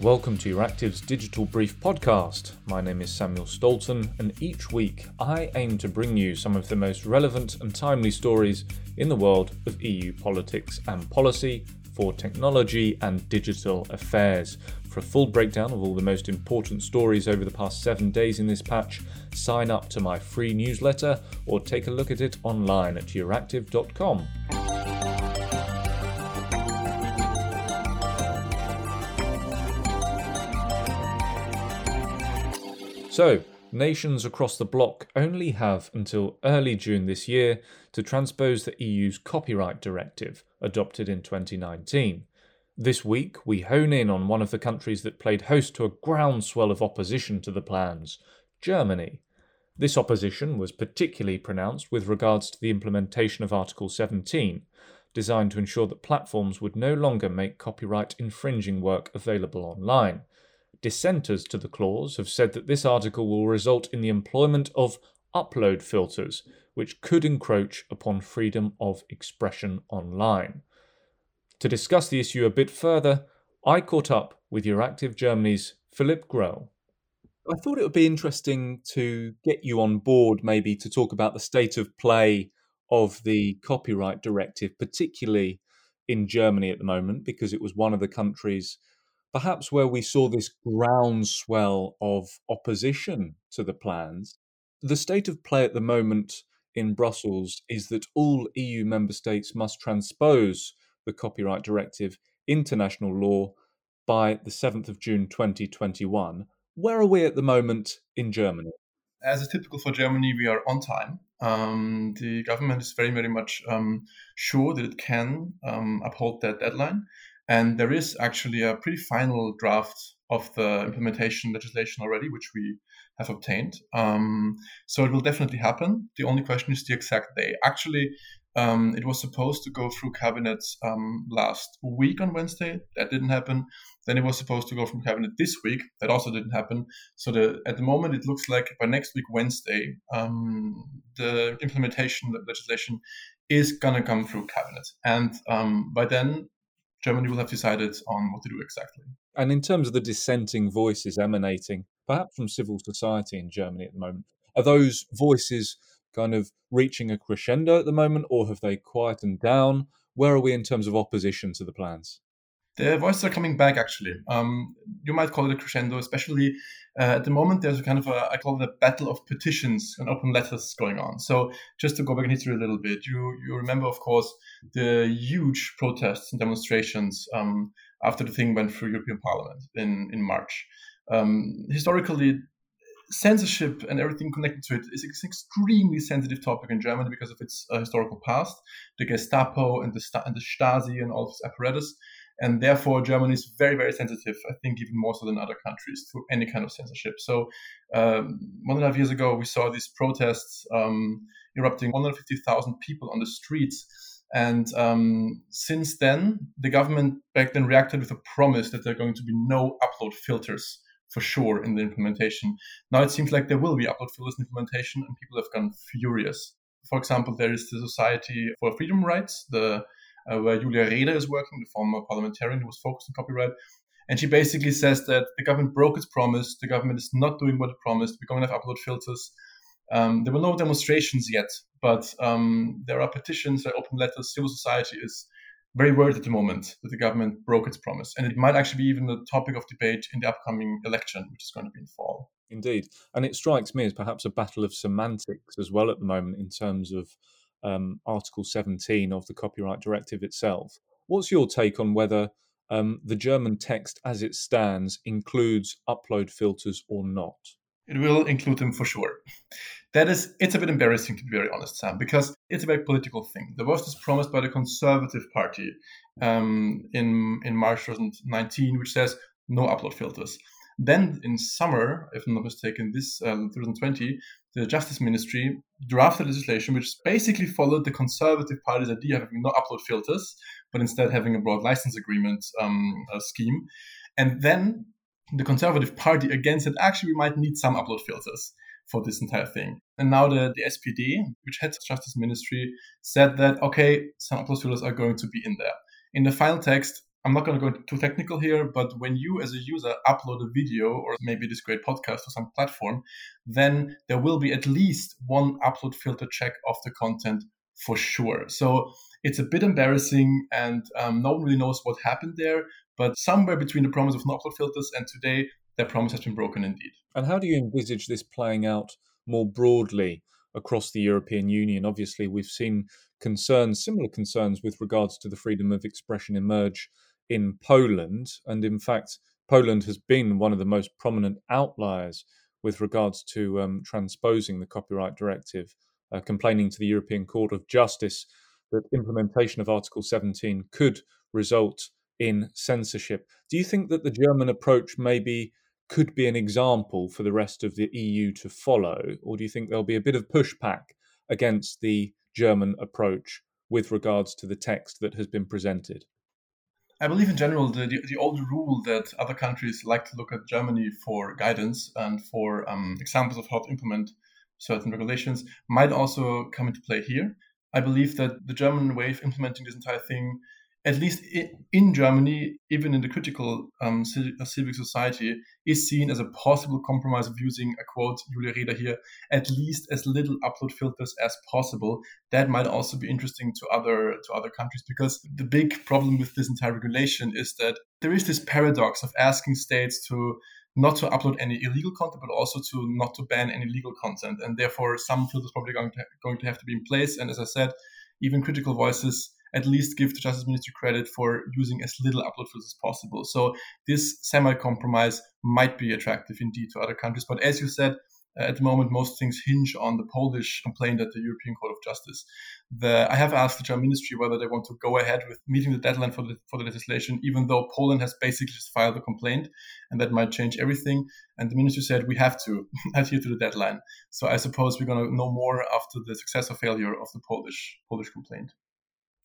Welcome to Euractiv's Digital Brief podcast. My name is Samuel Stolton, and each week I aim to bring you some of the most relevant and timely stories in the world of EU politics and policy for technology and digital affairs. For a full breakdown of all the most important stories over the past seven days in this patch, sign up to my free newsletter or take a look at it online at euractiv.com. So, nations across the bloc only have until early June this year to transpose the EU's copyright directive, adopted in 2019. This week, we hone in on one of the countries that played host to a groundswell of opposition to the plans Germany. This opposition was particularly pronounced with regards to the implementation of Article 17, designed to ensure that platforms would no longer make copyright infringing work available online. Dissenters to the clause have said that this article will result in the employment of upload filters, which could encroach upon freedom of expression online. To discuss the issue a bit further, I caught up with Euractiv Germany's Philipp Grüll. I thought it would be interesting to get you on board, maybe to talk about the state of play of the copyright directive, particularly in Germany at the moment, because it was one of the countries perhaps where we saw this groundswell of opposition to the plans. The state of play at the moment in Brussels is that all EU member states must transpose the copyright directive into national law by the 7th of June 2021. Where are we at the moment in Germany? As is typical for Germany, we are on time. Um, the government is very, very much um, sure that it can um, uphold that deadline. And there is actually a pretty final draft of the implementation legislation already, which we have obtained. Um, so it will definitely happen. The only question is the exact day. Actually, um, it was supposed to go through cabinet um, last week on Wednesday. That didn't happen. Then it was supposed to go from cabinet this week. That also didn't happen. So the, at the moment, it looks like by next week Wednesday, um, the implementation legislation is gonna come through cabinet, and um, by then Germany will have decided on what to do exactly. And in terms of the dissenting voices emanating, perhaps from civil society in Germany at the moment, are those voices kind of reaching a crescendo at the moment, or have they quietened down? Where are we in terms of opposition to the plans? The voices are coming back, actually. Um, you might call it a crescendo, especially uh, at the moment. There's a kind of a, I call it a battle of petitions and open letters going on. So, just to go back in history a little bit, you you remember, of course, the huge protests and demonstrations um, after the thing went through European Parliament in in March. Um, historically, censorship and everything connected to it is an extremely sensitive topic in Germany because of its uh, historical past, the Gestapo and the, and the Stasi and all of its apparatus and therefore Germany is very very sensitive. I think even more so than other countries to any kind of censorship. So um, one and a half years ago, we saw these protests um, erupting, 150,000 people on the streets. And um, since then, the government back then reacted with a promise that there are going to be no upload filters for sure in the implementation. Now it seems like there will be upload filters in implementation, and people have gone furious. For example, there is the Society for Freedom Rights, the where Julia Reda is working, the former parliamentarian who was focused on copyright. And she basically says that the government broke its promise. The government is not doing what it promised. We're going to have upload filters. Um, there were no demonstrations yet, but um, there are petitions, there are open letters. Civil society is very worried at the moment that the government broke its promise. And it might actually be even a topic of debate in the upcoming election, which is going to be in fall. Indeed. And it strikes me as perhaps a battle of semantics as well at the moment in terms of um, Article 17 of the Copyright Directive itself. What's your take on whether um, the German text as it stands includes upload filters or not? It will include them for sure. That is, it's a bit embarrassing to be very honest, Sam, because it's a very political thing. The was is promised by the Conservative Party um, in in March 2019, which says no upload filters. Then in summer, if I'm not mistaken, this um, 2020, the Justice Ministry drafted legislation which basically followed the Conservative Party's idea of having no upload filters, but instead having a broad license agreement um, scheme. And then the Conservative Party again said, actually, we might need some upload filters for this entire thing. And now the, the SPD, which heads the Justice Ministry, said that, okay, some upload filters are going to be in there. In the final text, I'm not going to go too technical here, but when you as a user upload a video or maybe this great podcast to some platform, then there will be at least one upload filter check of the content for sure. So it's a bit embarrassing and um, no one really knows what happened there. But somewhere between the promise of no upload filters and today, that promise has been broken indeed. And how do you envisage this playing out more broadly across the European Union? Obviously, we've seen concerns, similar concerns with regards to the freedom of expression emerge in Poland. And in fact, Poland has been one of the most prominent outliers with regards to um, transposing the copyright directive, uh, complaining to the European Court of Justice that implementation of Article 17 could result in censorship. Do you think that the German approach maybe could be an example for the rest of the EU to follow, or do you think there'll be a bit of pushback against the German approach with regards to the text that has been presented? I believe in general the, the, the, old rule that other countries like to look at Germany for guidance and for um, examples of how to implement certain regulations might also come into play here. I believe that the German way of implementing this entire thing at least in Germany, even in the critical um, uh, civic society, is seen as a possible compromise of using a quote, Julia Reda here, at least as little upload filters as possible. That might also be interesting to other to other countries because the big problem with this entire regulation is that there is this paradox of asking states to not to upload any illegal content, but also to not to ban any legal content, and therefore some filters probably going to going to have to be in place. And as I said, even critical voices at least give the Justice Ministry credit for using as little upload filters as possible. So this semi-compromise might be attractive indeed to other countries. But as you said, uh, at the moment, most things hinge on the Polish complaint at the European Court of Justice. The, I have asked the German ministry whether they want to go ahead with meeting the deadline for the, for the legislation, even though Poland has basically just filed a complaint, and that might change everything. And the ministry said we have to adhere to the deadline. So I suppose we're going to know more after the success or failure of the Polish Polish complaint.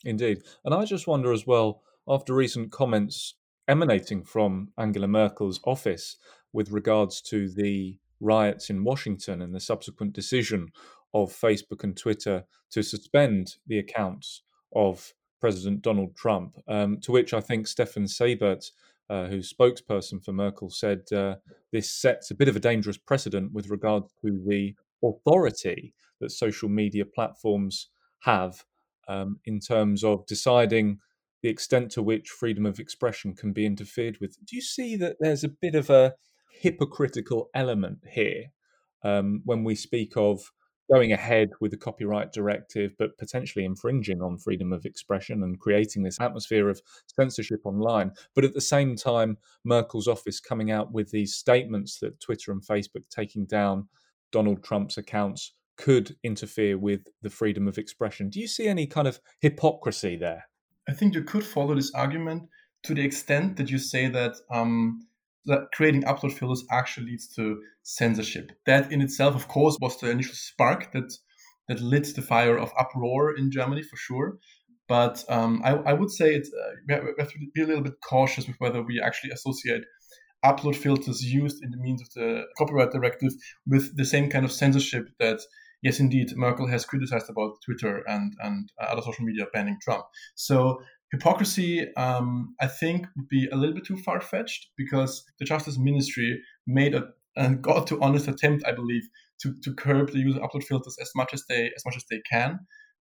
Indeed. And I just wonder as well, after recent comments emanating from Angela Merkel's office with regards to the riots in Washington and the subsequent decision of Facebook and Twitter to suspend the accounts of President Donald Trump, um, to which I think Steffen Seibert, uh, who's spokesperson for Merkel, said uh, this sets a bit of a dangerous precedent with regard to the authority that social media platforms have um, in terms of deciding the extent to which freedom of expression can be interfered with. Do you see that there's a bit of a hypocritical element here um, when we speak of going ahead with the copyright directive, but potentially infringing on freedom of expression and creating this atmosphere of censorship online. But at the same time, Merkel's office coming out with these statements that Twitter and Facebook taking down Donald Trump's accounts could interfere with the freedom of expression. Do you see any kind of hypocrisy there? I think you could follow this argument to the extent that you say that um, that creating upload filters actually leads to censorship. That in itself, of course, was the initial spark that that lit the fire of uproar in Germany for sure. But um, I, I, would say it's, uh, we have to be a little bit cautious with whether we actually associate upload filters used in the means of the copyright directive with the same kind of censorship that yes, indeed, Merkel has criticized about Twitter and and other social media banning Trump. So hypocrisy, um, I think, would be a little bit too far fetched because the Justice Ministry made a and got to honest attempt, I believe, to, to curb the use of upload filters as much as they as much as they can.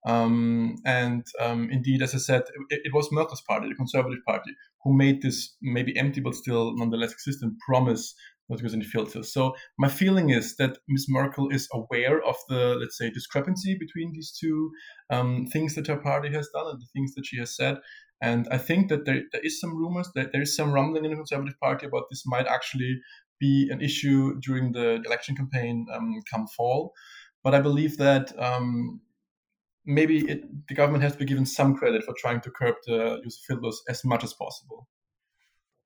Um, and um, indeed, as I said, it, it, was Merkel's party, the Conservative Party, who made this maybe empty but still nonetheless existent promise what goes in the filters. So my feeling is that Ms. Merkel is aware of the, let's say, discrepancy between these two um, things that her party has done and the things that she has said. And I think that there, there is some rumors that there is some rumbling in the Conservative Party about this might actually be an issue during the election campaign um, come fall. But I believe that um, maybe it, the government has to be given some credit for trying to curb the use of filters as much as possible.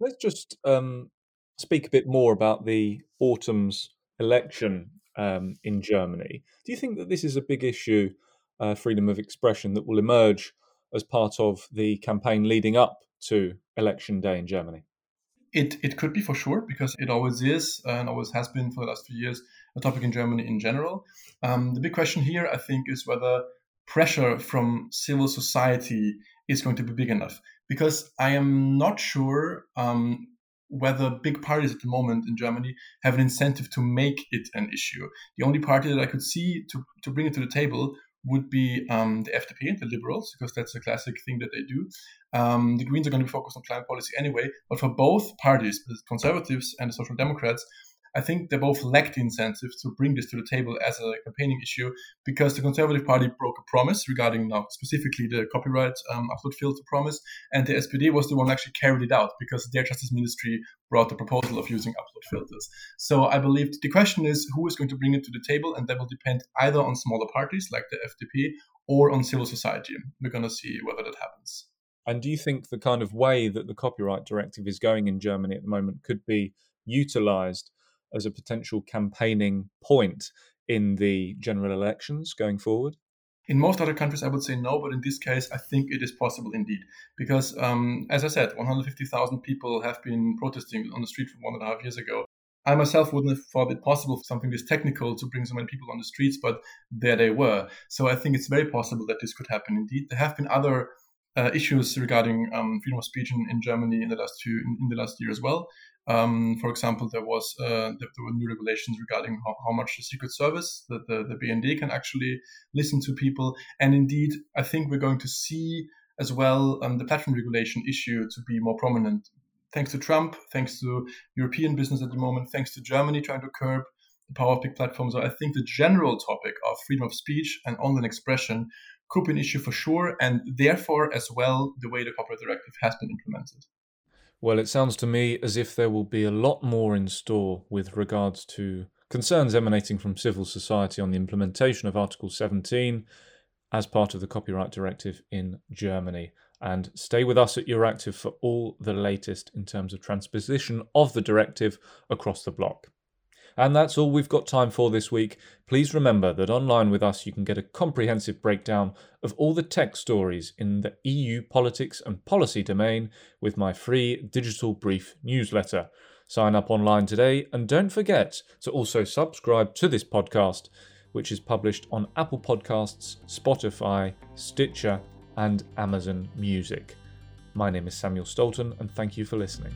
Let's just um, speak a bit more about the autumn's election um, in Germany. Do you think that this is a big issue, uh, freedom of expression, that will emerge as part of the campaign leading up to election day in Germany? It, it could be for sure because it always is and always has been for the last few years a topic in Germany in general. Um, the big question here, I think, is whether pressure from civil society is going to be big enough. because I am not sure um, whether big parties at the moment in Germany have an incentive to make it an issue. The only party that I could see to, to bring it to the table would be um, the FDP, the Liberals, because that's a classic thing that they do. Um, the Greens are going to be focused on climate policy anyway, but for both parties, the Conservatives and the Social Democrats, I think they both lacked the incentive to bring this to the table as a campaigning issue because the Conservative Party broke a promise regarding now specifically the copyright um, upload filter promise, and the SPD was the one actually carried it out because their Justice Ministry brought the proposal of using upload filters. So I believe the question is who is going to bring it to the table, and that will depend either on smaller parties like the FDP or on civil society. We're going to see whether that happens. And do you think the kind of way that the copyright directive is going in Germany at the moment could be utilized as a potential campaigning point in the general elections going forward? In most other countries, I would say no, but in this case, I think it is possible indeed. Because, um, as I said, 150,000 people have been protesting on the street from one and a half years ago. I myself wouldn't have thought it possible for something this technical to bring so many people on the streets, but there they were. So I think it's very possible that this could happen indeed. There have been other uh, issues regarding um, freedom of speech in, in, Germany in the last two in, in the last year as well. Um, for example, there was uh, there were new regulations regarding how, how, much the Secret Service, the, the, the BND, can actually listen to people. And indeed, I think we're going to see as well um, the platform regulation issue to be more prominent. Thanks to Trump, thanks to European business at the moment, thanks to Germany trying to curb the power of big platforms. So I think the general topic of freedom of speech and online expression an issue for sure, and therefore as well the way the copyright directive has been implemented. Well, it sounds to me as if there will be a lot more in store with regards to concerns emanating from civil society on the implementation of Article 17 as part of the Copyright Directive in Germany. And stay with us at Euractiv for all the latest in terms of transposition of the directive across the bloc. And that's all we've got time for this week. Please remember that online with us you can get a comprehensive breakdown of all the tech stories in the EU politics and policy domain with my free digital brief newsletter. Sign up online today and don't forget to also subscribe to this podcast, which is published on Apple Podcasts, Spotify, Stitcher, and Amazon Music. My name is Samuel Stolton, and thank you for listening.